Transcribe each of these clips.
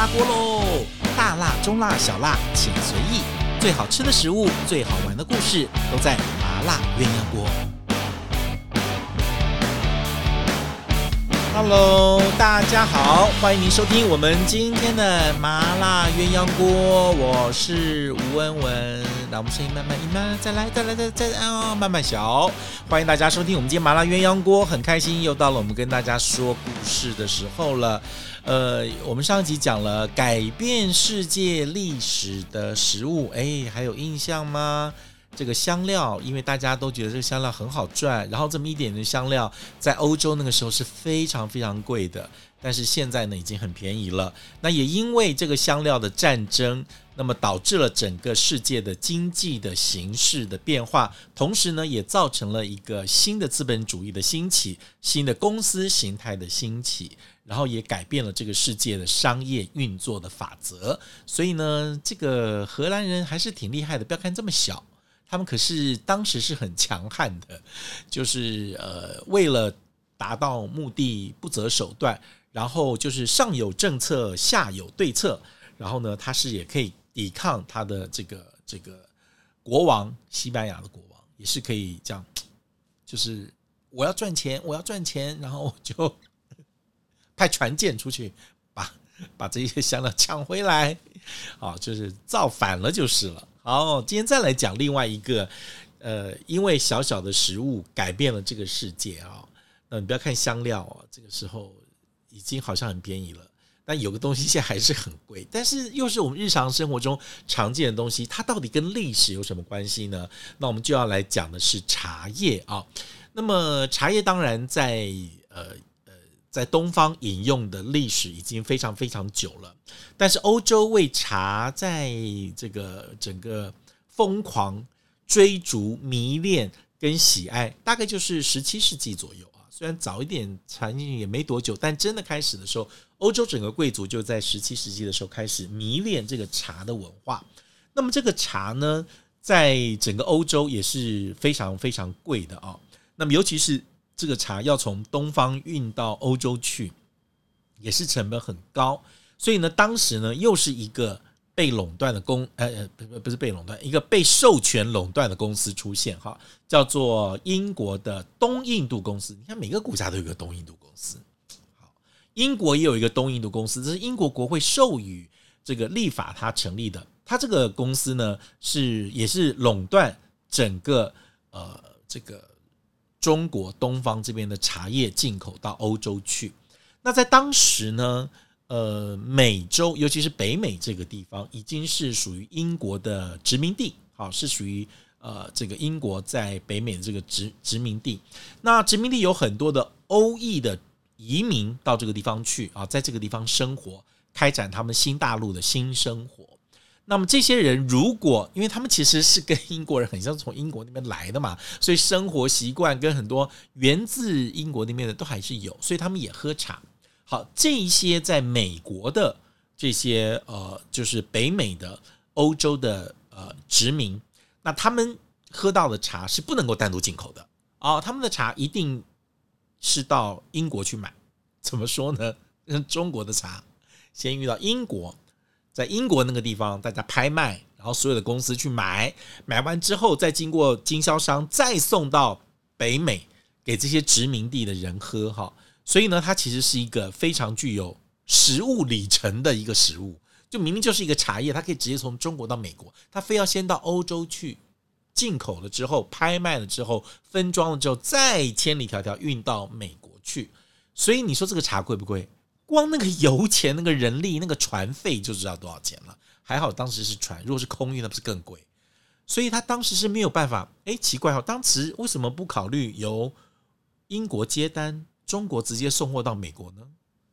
辣锅喽！大辣、中辣、小辣，请随意。最好吃的食物，最好玩的故事，都在麻辣鸳鸯锅。Hello，大家好，欢迎您收听我们今天的麻辣鸳鸯锅，我是吴文文。那我们声音慢慢一慢，再来，再来，再再啊，慢慢小。欢迎大家收听我们今天麻辣鸳鸯锅，很开心又到了我们跟大家说故事的时候了。呃，我们上集讲了改变世界历史的食物，哎，还有印象吗？这个香料，因为大家都觉得这个香料很好赚，然后这么一点的香料，在欧洲那个时候是非常非常贵的，但是现在呢已经很便宜了。那也因为这个香料的战争，那么导致了整个世界的经济的形势的变化，同时呢也造成了一个新的资本主义的兴起，新的公司形态的兴起，然后也改变了这个世界的商业运作的法则。所以呢，这个荷兰人还是挺厉害的，不要看这么小。他们可是当时是很强悍的，就是呃，为了达到目的不择手段，然后就是上有政策，下有对策，然后呢，他是也可以抵抗他的这个这个国王，西班牙的国王也是可以这样，就是我要赚钱，我要赚钱，然后就派船舰出去把把这些香料抢回来，啊，就是造反了就是了。好，今天再来讲另外一个，呃，因为小小的食物改变了这个世界啊。那你不要看香料啊，这个时候已经好像很便宜了，但有个东西现在还是很贵，但是又是我们日常生活中常见的东西，它到底跟历史有什么关系呢？那我们就要来讲的是茶叶啊。那么茶叶当然在呃呃。在东方饮用的历史已经非常非常久了，但是欧洲为茶在这个整个疯狂追逐、迷恋跟喜爱，大概就是十七世纪左右。虽然早一点传进去也没多久，但真的开始的时候，欧洲整个贵族就在十七世纪的时候开始迷恋这个茶的文化。那么这个茶呢，在整个欧洲也是非常非常贵的啊。那么尤其是。这个茶要从东方运到欧洲去，也是成本很高，所以呢，当时呢又是一个被垄断的公，呃呃，不不是被垄断，一个被授权垄断的公司出现哈，叫做英国的东印度公司。你看每个国家都有个东印度公司，好，英国也有一个东印度公司，这是英国国会授予这个立法它成立的。它这个公司呢是也是垄断整个呃这个。中国东方这边的茶叶进口到欧洲去，那在当时呢，呃，美洲尤其是北美这个地方已经是属于英国的殖民地，好，是属于呃这个英国在北美的这个殖殖民地。那殖民地有很多的欧裔的移民到这个地方去啊，在这个地方生活，开展他们新大陆的新生活。那么这些人如果，因为他们其实是跟英国人很像，从英国那边来的嘛，所以生活习惯跟很多源自英国那边的都还是有，所以他们也喝茶。好，这一些在美国的这些呃，就是北美的欧洲的呃殖民，那他们喝到的茶是不能够单独进口的啊，他们的茶一定是到英国去买。怎么说呢？中国的茶先运到英国。在英国那个地方，大家拍卖，然后所有的公司去买，买完之后再经过经销商再送到北美给这些殖民地的人喝哈。所以呢，它其实是一个非常具有食物里程的一个食物。就明明就是一个茶叶，它可以直接从中国到美国，它非要先到欧洲去进口了之后，拍卖了之后，分装了之后，再千里迢迢运到美国去。所以你说这个茶贵不贵？光那个油钱、那个人力、那个船费就知道多少钱了。还好当时是船，如果是空运，那不是更贵？所以他当时是没有办法。哎，奇怪哦，当时为什么不考虑由英国接单，中国直接送货到美国呢？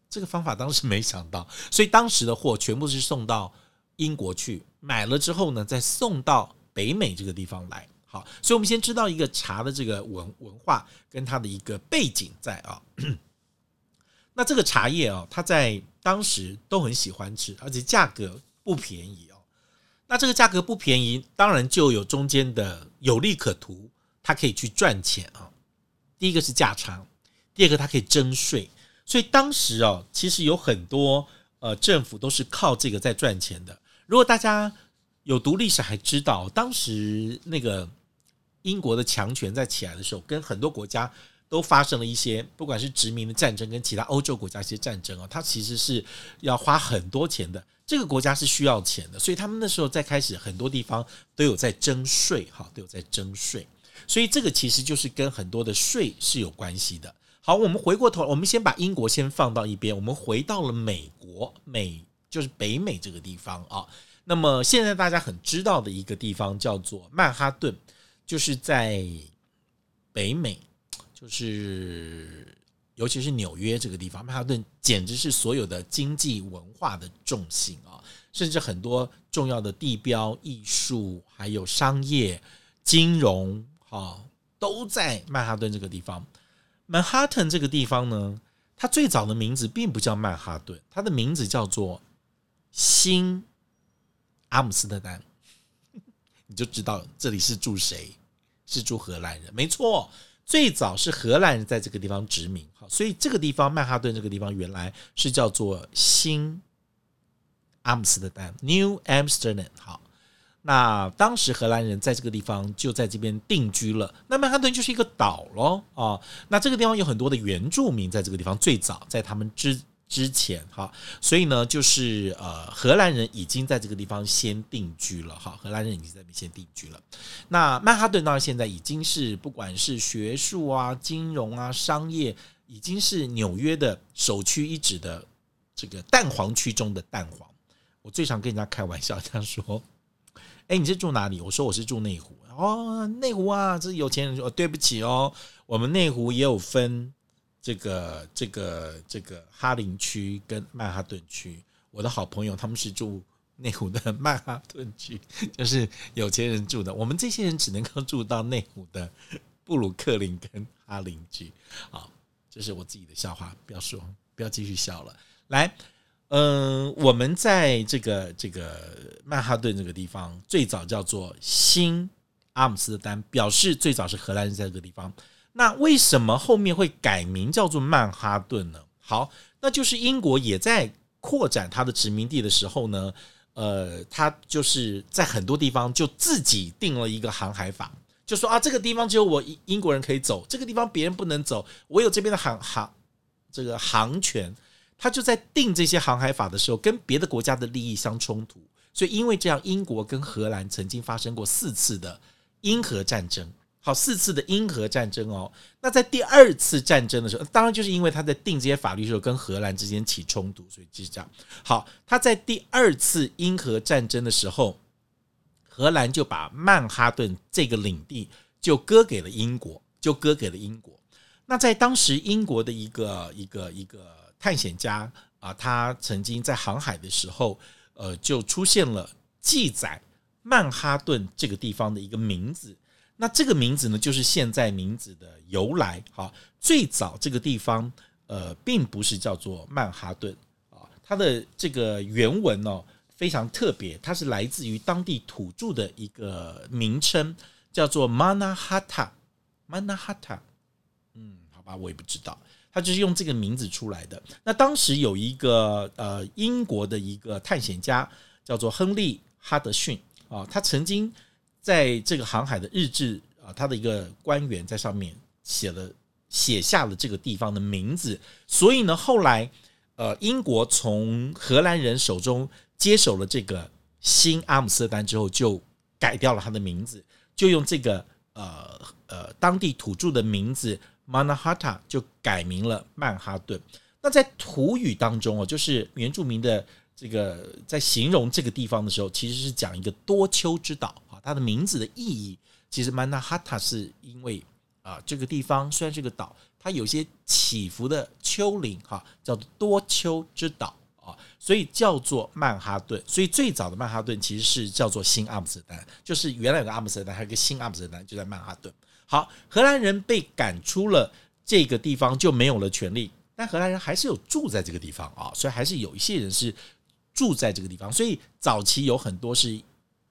这个方法当时没想到，所以当时的货全部是送到英国去，买了之后呢，再送到北美这个地方来。好，所以我们先知道一个茶的这个文文化跟它的一个背景在啊。那这个茶叶啊，它在当时都很喜欢吃，而且价格不便宜哦。那这个价格不便宜，当然就有中间的有利可图，它可以去赚钱啊。第一个是价差，第二个它可以征税。所以当时哦，其实有很多呃政府都是靠这个在赚钱的。如果大家有读历史，还知道当时那个英国的强权在起来的时候，跟很多国家都发生了一些，不管是殖民的战争，跟其他欧洲国家一些战争啊，它其实是要花很多钱的。这个国家是需要钱的，所以他们那时候在开始，很多地方都有在征税，哈，都有在征税。所以这个其实就是跟很多的税是有关系的。好，我们回过头，我们先把英国先放到一边，我们回到了美国，美就是北美这个地方啊。那么现在大家很知道的一个地方叫做曼哈顿，就是在北美，就是。尤其是纽约这个地方，曼哈顿简直是所有的经济文化的重心啊！甚至很多重要的地标、艺术、还有商业、金融，哈，都在曼哈顿这个地方。曼哈顿这个地方呢，它最早的名字并不叫曼哈顿，它的名字叫做新阿姆斯特丹。你就知道这里是住谁，是住荷兰人，没错。最早是荷兰人在这个地方殖民，好，所以这个地方曼哈顿这个地方原来是叫做新阿姆斯特丹 （New Amsterdam）。好，那当时荷兰人在这个地方就在这边定居了。那曼哈顿就是一个岛喽，啊，那这个地方有很多的原住民在这个地方，最早在他们之。之前哈，所以呢，就是呃，荷兰人已经在这个地方先定居了哈，荷兰人已经在那边先定居了。那曼哈顿当然现在已经是不管是学术啊、金融啊、商业，已经是纽约的首屈一指的这个蛋黄区中的蛋黄。我最常跟人家开玩笑，这样说：“哎，你是住哪里？”我说：“我是住内湖。”哦，内湖啊，这有钱人说：“对不起哦，我们内湖也有分。”这个这个这个哈林区跟曼哈顿区，我的好朋友他们是住内湖的曼哈顿区，就是有钱人住的。我们这些人只能够住到内湖的布鲁克林跟哈林区。好，这是我自己的笑话，不要说，不要继续笑了。来，嗯，我们在这个这个曼哈顿这个地方，最早叫做新阿姆斯特丹，表示最早是荷兰人在这个地方。那为什么后面会改名叫做曼哈顿呢？好，那就是英国也在扩展它的殖民地的时候呢，呃，它就是在很多地方就自己定了一个航海法，就说啊，这个地方只有我英国人可以走，这个地方别人不能走，我有这边的航航这个航权。他就在定这些航海法的时候，跟别的国家的利益相冲突，所以因为这样，英国跟荷兰曾经发生过四次的英荷战争。好，四次的英荷战争哦。那在第二次战争的时候，当然就是因为他在定这些法律的时候跟荷兰之间起冲突，所以就是这样。好，他在第二次英荷战争的时候，荷兰就把曼哈顿这个领地就割给了英国，就割给了英国。那在当时，英国的一个一个一个探险家啊，他曾经在航海的时候，呃，就出现了记载曼哈顿这个地方的一个名字。那这个名字呢，就是现在名字的由来。哈，最早这个地方，呃，并不是叫做曼哈顿啊，它的这个原文哦非常特别，它是来自于当地土著的一个名称，叫做 Manahatta。Manahatta，嗯，好吧，我也不知道，他就是用这个名字出来的。那当时有一个呃英国的一个探险家，叫做亨利哈德逊啊，他曾经。在这个航海的日志啊，他的一个官员在上面写了写下了这个地方的名字，所以呢，后来呃，英国从荷兰人手中接手了这个新阿姆斯特丹之后，就改掉了他的名字，就用这个呃呃当地土著的名字 Manahatta 就改名了曼哈顿。那在土语当中哦，就是原住民的这个在形容这个地方的时候，其实是讲一个多丘之岛啊。它的名字的意义，其实曼纳哈塔是因为啊，这个地方虽然是个岛，它有些起伏的丘陵哈，叫做多丘之岛啊，所以叫做曼哈顿。所以最早的曼哈顿其实是叫做新阿姆斯特丹，就是原来有个阿姆斯特丹，还有个新阿姆斯特丹，就在曼哈顿。好，荷兰人被赶出了这个地方，就没有了权利，但荷兰人还是有住在这个地方啊，所以还是有一些人是住在这个地方。所以早期有很多是。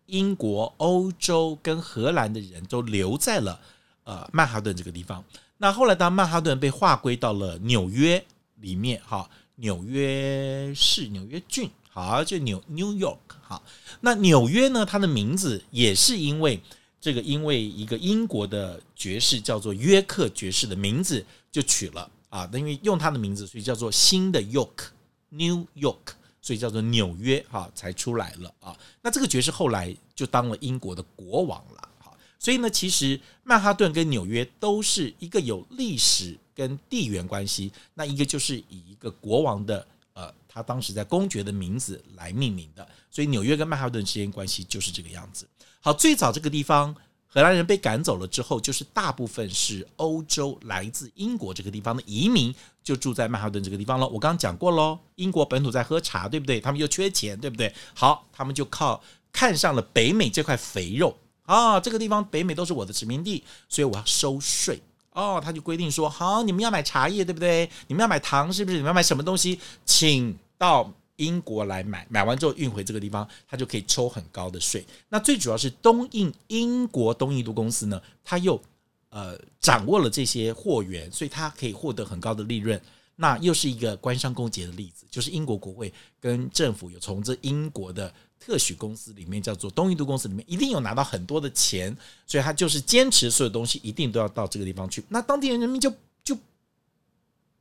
英国、欧洲跟荷兰的人都留在了呃曼哈顿这个地方。那后来当曼哈顿被划归到了纽约里面，哈，纽约市、纽约郡，好，就纽 New York，好。那纽约呢，它的名字也是因为这个，因为一个英国的爵士叫做约克爵士的名字就取了啊，那因为用他的名字，所以叫做新的 York，New York，所以叫做纽约哈，才出来了啊。那这个爵士后来就当了英国的国王了，哈，所以呢，其实曼哈顿跟纽约都是一个有历史跟地缘关系，那一个就是以一个国王的呃，他当时在公爵的名字来命名的，所以纽约跟曼哈顿之间关系就是这个样子。好，最早这个地方荷兰人被赶走了之后，就是大部分是欧洲来自英国这个地方的移民就住在曼哈顿这个地方了。我刚刚讲过喽，英国本土在喝茶，对不对？他们又缺钱，对不对？好，他们就靠看上了北美这块肥肉啊，这个地方北美都是我的殖民地，所以我要收税。哦，他就规定说，好，你们要买茶叶，对不对？你们要买糖，是不是？你们要买什么东西，请到英国来买，买完之后运回这个地方，他就可以抽很高的税。那最主要是东印英国东印度公司呢，他又呃掌握了这些货源，所以他可以获得很高的利润。那又是一个官商勾结的例子，就是英国国会跟政府有从这英国的。特许公司里面叫做东印度公司里面一定有拿到很多的钱，所以他就是坚持所有东西一定都要到这个地方去。那当地人人民就就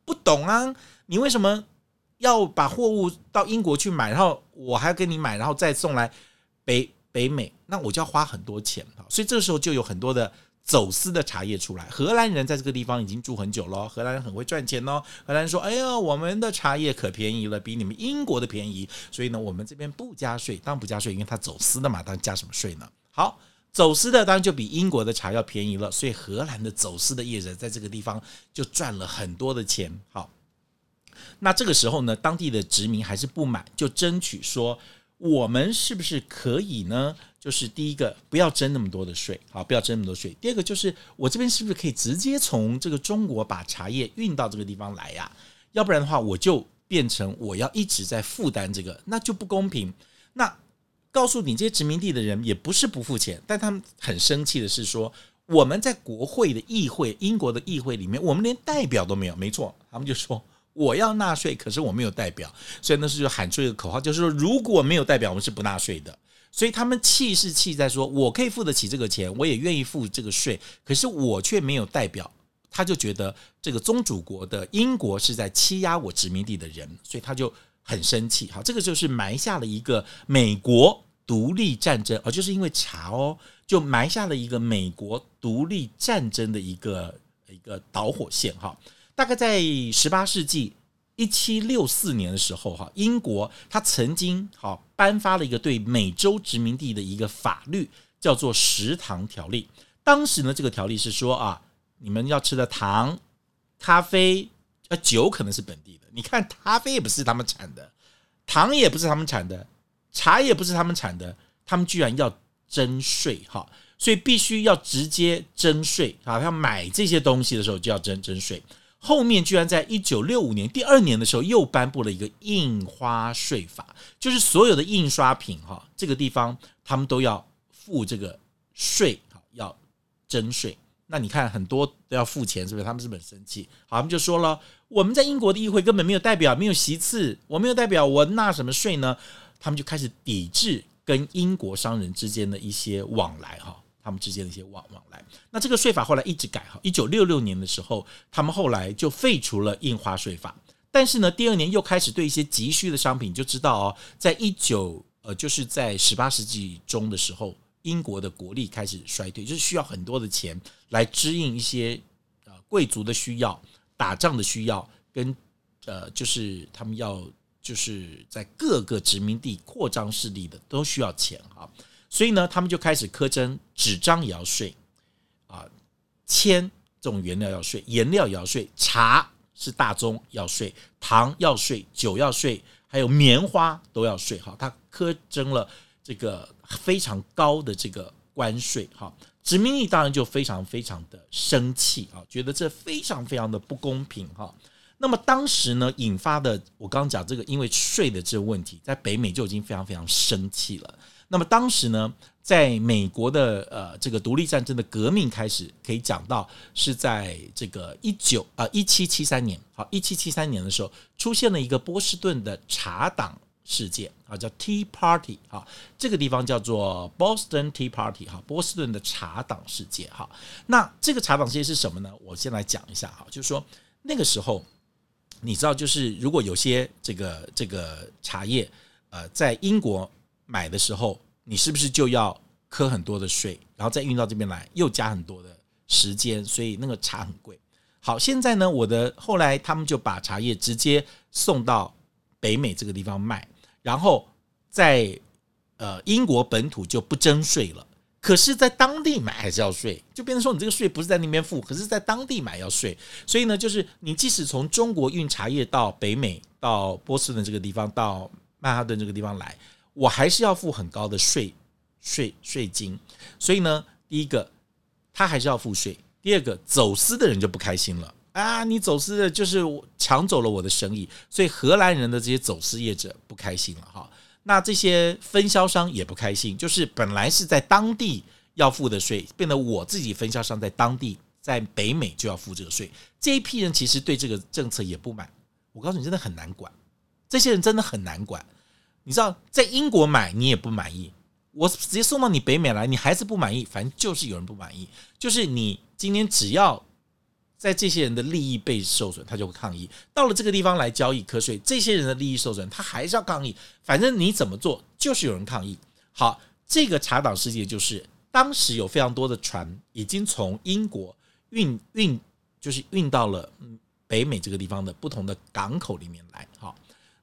不懂啊，你为什么要把货物到英国去买，然后我还要跟你买，然后再送来北北美，那我就要花很多钱。所以这时候就有很多的。走私的茶叶出来，荷兰人在这个地方已经住很久了。荷兰人很会赚钱哦。荷兰人说：“哎呀，我们的茶叶可便宜了，比你们英国的便宜。所以呢，我们这边不加税，当然不加税，因为他走私的嘛，当然加什么税呢？好，走私的当然就比英国的茶要便宜了。所以荷兰的走私的业者在这个地方就赚了很多的钱。好，那这个时候呢，当地的殖民还是不满，就争取说，我们是不是可以呢？”就是第一个，不要征那么多的税，好，不要征那么多税。第二个就是，我这边是不是可以直接从这个中国把茶叶运到这个地方来呀？要不然的话，我就变成我要一直在负担这个，那就不公平。那告诉你这些殖民地的人也不是不付钱，但他们很生气的是说，我们在国会的议会，英国的议会里面，我们连代表都没有。没错，他们就说我要纳税，可是我没有代表，所以那时候就喊出一个口号，就是说如果没有代表，我们是不纳税的。所以他们气是气在说，我可以付得起这个钱，我也愿意付这个税，可是我却没有代表，他就觉得这个宗主国的英国是在欺压我殖民地的人，所以他就很生气。好，这个就是埋下了一个美国独立战争，而就是因为茶哦，就埋下了一个美国独立战争的一个一个导火线哈。大概在十八世纪。一七六四年的时候，哈，英国他曾经好颁发了一个对美洲殖民地的一个法律，叫做《食糖条例》。当时呢，这个条例是说啊，你们要吃的糖、咖啡、呃酒可能是本地的。你看，咖啡也不是他们产的，糖也不是他们产的，茶也不是他们产的，他们居然要征税，哈，所以必须要直接征税啊！要买这些东西的时候就要征征税。后面居然在一九六五年第二年的时候又颁布了一个印花税法，就是所有的印刷品哈，这个地方他们都要付这个税，要征税。那你看很多都要付钱，是不是？他们是不是很生气？好，他们就说了，我们在英国的议会根本没有代表，没有席次，我没有代表，我纳什么税。呢？他们就开始抵制跟英国商人之间的一些往来，哈。他们之间的一些往往来，那这个税法后来一直改哈，一九六六年的时候，他们后来就废除了印花税法，但是呢，第二年又开始对一些急需的商品，就知道哦，在一九呃，就是在十八世纪中的时候，英国的国力开始衰退，就是需要很多的钱来支应一些呃贵族的需要、打仗的需要，跟呃就是他们要就是在各个殖民地扩张势力的都需要钱哈。所以呢，他们就开始苛征纸张也要税啊，铅这种原料要税，颜料也要税，茶是大宗要税，糖要税，酒要税，还有棉花都要税。哈，他苛征了这个非常高的这个关税。哈，殖民地当然就非常非常的生气啊，觉得这非常非常的不公平。哈，那么当时呢，引发的我刚刚讲这个因为税的这个问题，在北美就已经非常非常生气了。那么当时呢，在美国的呃这个独立战争的革命开始，可以讲到是在这个一九啊一七七三年，好一七七三年的时候，出现了一个波士顿的茶党事件啊，叫 Tea Party 啊，这个地方叫做 Boston Tea Party 哈，波士顿的茶党事件哈。那这个茶党事件是什么呢？我先来讲一下哈，就是说那个时候你知道，就是如果有些这个这个茶叶呃在英国买的时候。你是不是就要磕很多的税，然后再运到这边来，又加很多的时间，所以那个茶很贵。好，现在呢，我的后来他们就把茶叶直接送到北美这个地方卖，然后在呃英国本土就不征税了，可是，在当地买还是要税，就变成说你这个税不是在那边付，可是在当地买要税。所以呢，就是你即使从中国运茶叶到北美，到波士顿这个地方，到曼哈顿这个地方来。我还是要付很高的税税税金，所以呢，第一个他还是要付税，第二个走私的人就不开心了啊！你走私的就是抢走了我的生意，所以荷兰人的这些走私业者不开心了哈。那这些分销商也不开心，就是本来是在当地要付的税，变得我自己分销商在当地在北美就要付这个税。这一批人其实对这个政策也不满，我告诉你，真的很难管，这些人真的很难管。你知道，在英国买你也不满意，我直接送到你北美来，你还是不满意，反正就是有人不满意。就是你今天只要在这些人的利益被受损，他就会抗议。到了这个地方来交易课税，这些人的利益受损，他还是要抗议。反正你怎么做，就是有人抗议。好，这个茶党事件就是当时有非常多的船已经从英国运运，就是运到了北美这个地方的不同的港口里面来。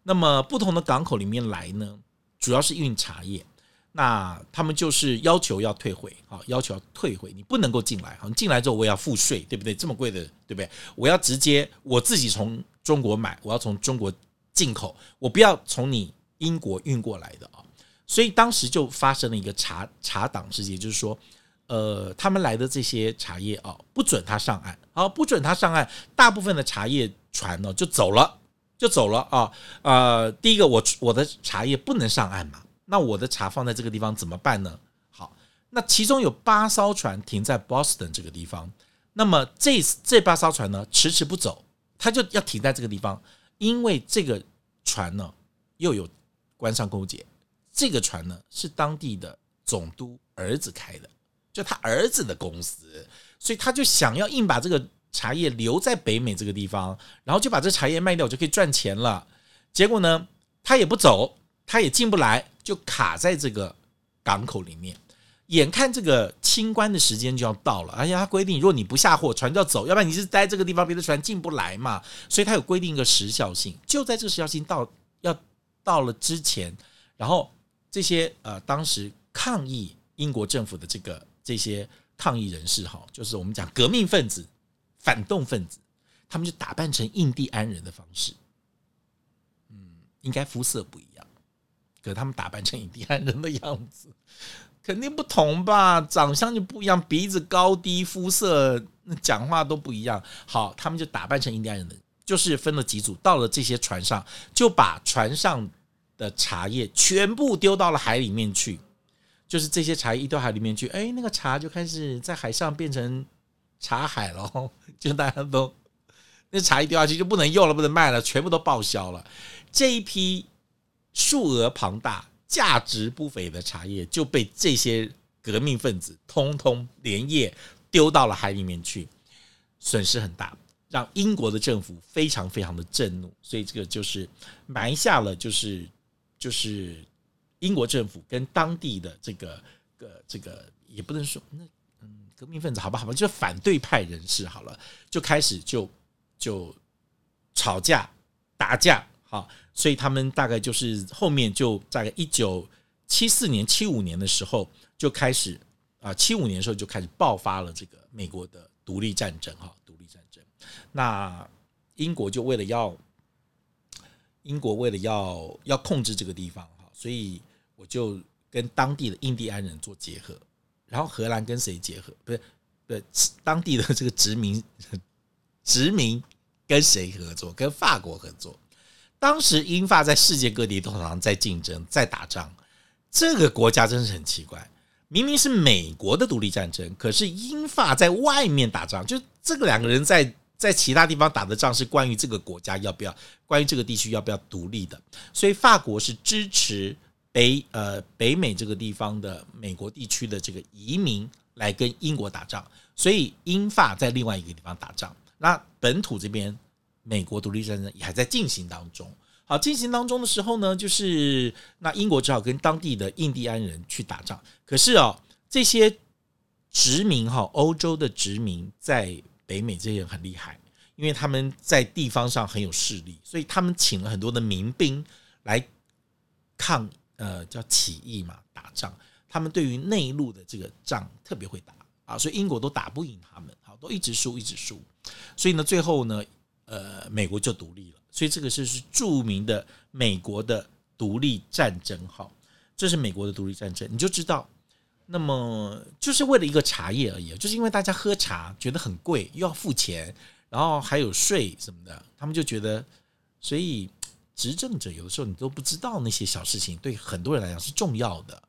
那么不同的港口里面来呢，主要是运茶叶，那他们就是要求要退回啊，要求要退回，你不能够进来啊，你进来之后我要付税，对不对？这么贵的，对不对？我要直接我自己从中国买，我要从中国进口，我不要从你英国运过来的啊。所以当时就发生了一个茶茶党事件，就是说，呃，他们来的这些茶叶啊，不准他上岸，好，不准他上岸，大部分的茶叶船呢就走了。就走了啊，呃，第一个我我的茶叶不能上岸嘛，那我的茶放在这个地方怎么办呢？好，那其中有八艘船停在 Boston 这个地方，那么这这八艘船呢迟迟不走，它就要停在这个地方，因为这个船呢又有官商勾结，这个船呢是当地的总督儿子开的，就他儿子的公司，所以他就想要硬把这个。茶叶留在北美这个地方，然后就把这茶叶卖掉，我就可以赚钱了。结果呢，他也不走，他也进不来，就卡在这个港口里面。眼看这个清关的时间就要到了，而且他规定，如果你不下货，船就要走，要不然你是待这个地方，别的船进不来嘛。所以他有规定一个时效性，就在这个时效性到要到了之前，然后这些呃当时抗议英国政府的这个这些抗议人士哈，就是我们讲革命分子。反动分子，他们就打扮成印第安人的方式，嗯，应该肤色不一样，可他们打扮成印第安人的样子，肯定不同吧？长相就不一样，鼻子高低、肤色、讲话都不一样。好，他们就打扮成印第安人的，就是分了几组，到了这些船上，就把船上的茶叶全部丢到了海里面去，就是这些茶叶一丢海里面去，哎，那个茶就开始在海上变成。茶海了，就大家都那茶一丢下去就不能用了，不能卖了，全部都报销了。这一批数额庞大、价值不菲的茶叶就被这些革命分子通通连夜丢到了海里面去，损失很大，让英国的政府非常非常的震怒。所以这个就是埋下了，就是就是英国政府跟当地的这个个这个也不能说那。革命分子，好吧，好吧，就是反对派人士，好了，就开始就就吵架打架，好，所以他们大概就是后面就大概一九七四年、七五年的时候就开始啊，七五年的时候就开始爆发了这个美国的独立战争，哈，独立战争。那英国就为了要英国为了要要控制这个地方，哈，所以我就跟当地的印第安人做结合。然后荷兰跟谁结合？不是，不是当地的这个殖民，殖民跟谁合作？跟法国合作。当时英法在世界各地都常常在竞争，在打仗。这个国家真是很奇怪，明明是美国的独立战争，可是英法在外面打仗，就这个两个人在在其他地方打的仗是关于这个国家要不要，关于这个地区要不要独立的，所以法国是支持北呃北美这个地方的美国地区的这个移民来跟英国打仗，所以英法在另外一个地方打仗，那本土这边美国独立战争也还在进行当中。好，进行当中的时候呢，就是那英国只好跟当地的印第安人去打仗。可是哦，这些殖民哈，欧洲的殖民在北美这些人很厉害，因为他们在地方上很有势力，所以他们请了很多的民兵来抗，呃，叫起义嘛，打仗。他们对于内陆的这个仗特别会打啊，所以英国都打不赢他们，好，都一直输，一直输。所以呢，最后呢，呃，美国就独立了。所以这个就是著名的美国的独立战争，哈，这是美国的独立战争，你就知道，那么就是为了一个茶叶而已，就是因为大家喝茶觉得很贵，又要付钱，然后还有税什么的，他们就觉得，所以执政者有的时候你都不知道那些小事情对很多人来讲是重要的。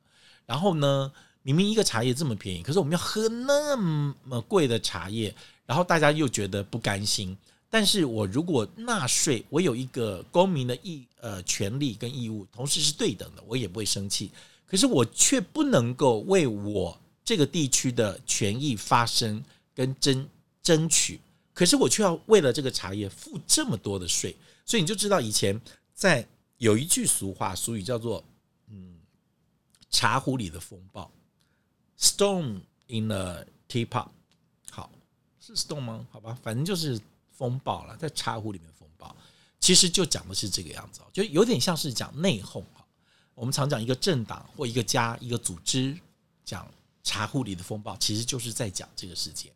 然后呢，明明一个茶叶这么便宜，可是我们要喝那么贵的茶叶，然后大家又觉得不甘心。但是我如果纳税，我有一个公民的义呃权利跟义务，同时是对等的，我也不会生气。可是我却不能够为我这个地区的权益发声跟争争取，可是我却要为了这个茶叶付这么多的税，所以你就知道以前在有一句俗话俗语叫做嗯茶壶里的风暴，storm in a teapot，好是 storm 吗？好吧，反正就是。风暴了，在茶壶里面风暴，其实就讲的是这个样子，就有点像是讲内讧哈。我们常讲一个政党或一个家、一个组织讲茶壶里的风暴，其实就是在讲这个事件。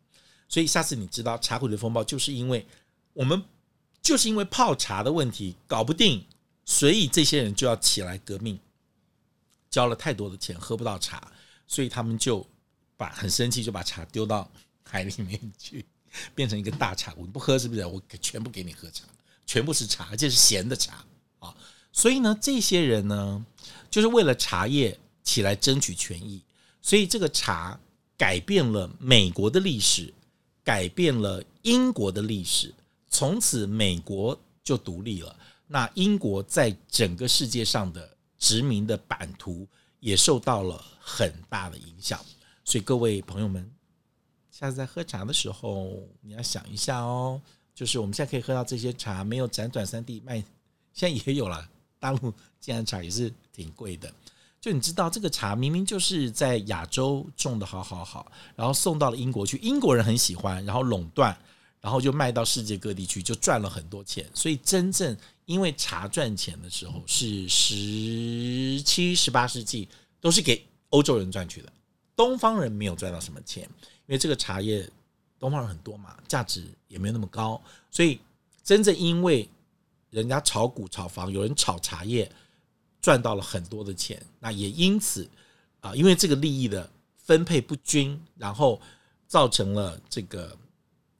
所以下次你知道茶壶的风暴，就是因为我们就是因为泡茶的问题搞不定，所以这些人就要起来革命，交了太多的钱喝不到茶，所以他们就把很生气，就把茶丢到海里面去。变成一个大茶壶，你不喝是不是？我全部给你喝茶，全部是茶，而且是咸的茶啊！所以呢，这些人呢，就是为了茶叶起来争取权益，所以这个茶改变了美国的历史，改变了英国的历史，从此美国就独立了。那英国在整个世界上的殖民的版图也受到了很大的影响。所以各位朋友们。下次在喝茶的时候，你要想一下哦。就是我们现在可以喝到这些茶，没有辗转三地卖，现在也有了。大陆建安茶也是挺贵的。就你知道，这个茶明明就是在亚洲种的好好好，然后送到了英国去，英国人很喜欢，然后垄断，然后就卖到世界各地去，就赚了很多钱。所以真正因为茶赚钱的时候，是十七、十八世纪，都是给欧洲人赚去的，东方人没有赚到什么钱。因为这个茶叶东方人很多嘛，价值也没有那么高，所以真正因为人家炒股炒房，有人炒茶叶赚到了很多的钱，那也因此啊，因为这个利益的分配不均，然后造成了这个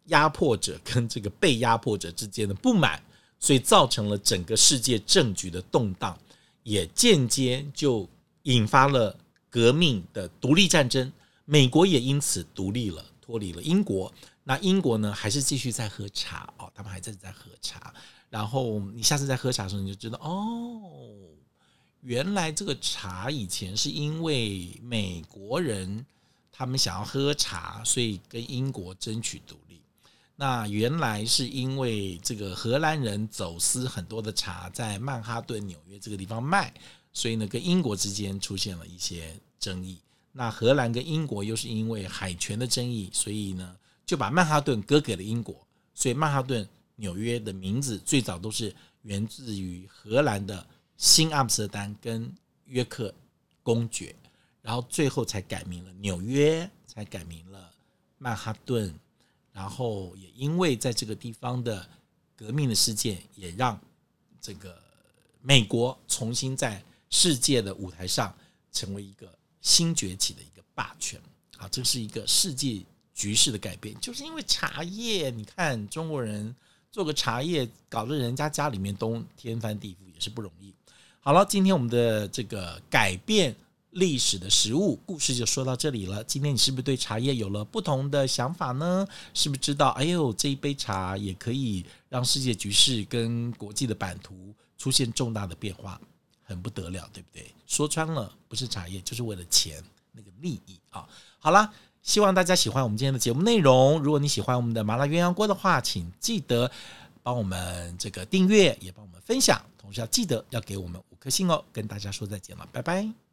压迫者跟这个被压迫者之间的不满，所以造成了整个世界政局的动荡，也间接就引发了革命的独立战争。美国也因此独立了，脱离了英国。那英国呢，还是继续在喝茶哦，他们还在在喝茶。然后你下次在喝茶的时候，你就知道哦，原来这个茶以前是因为美国人他们想要喝茶，所以跟英国争取独立。那原来是因为这个荷兰人走私很多的茶，在曼哈顿、纽约这个地方卖，所以呢，跟英国之间出现了一些争议。那荷兰跟英国又是因为海权的争议，所以呢就把曼哈顿割给了英国。所以曼哈顿、纽约的名字最早都是源自于荷兰的新阿姆斯特丹跟约克公爵，然后最后才改名了纽约，才改名了曼哈顿。然后也因为在这个地方的革命的事件，也让这个美国重新在世界的舞台上成为一个。新崛起的一个霸权，啊，这是一个世界局势的改变，就是因为茶叶。你看中国人做个茶叶，搞得人家家里面都天翻地覆，也是不容易。好了，今天我们的这个改变历史的食物故事就说到这里了。今天你是不是对茶叶有了不同的想法呢？是不是知道？哎呦，这一杯茶也可以让世界局势跟国际的版图出现重大的变化，很不得了，对不对？说穿了，不是茶叶，就是为了钱那个利益啊。好了，希望大家喜欢我们今天的节目内容。如果你喜欢我们的麻辣鸳鸯锅的话，请记得帮我们这个订阅，也帮我们分享，同时要记得要给我们颗星哦。跟大家说再见了，拜拜。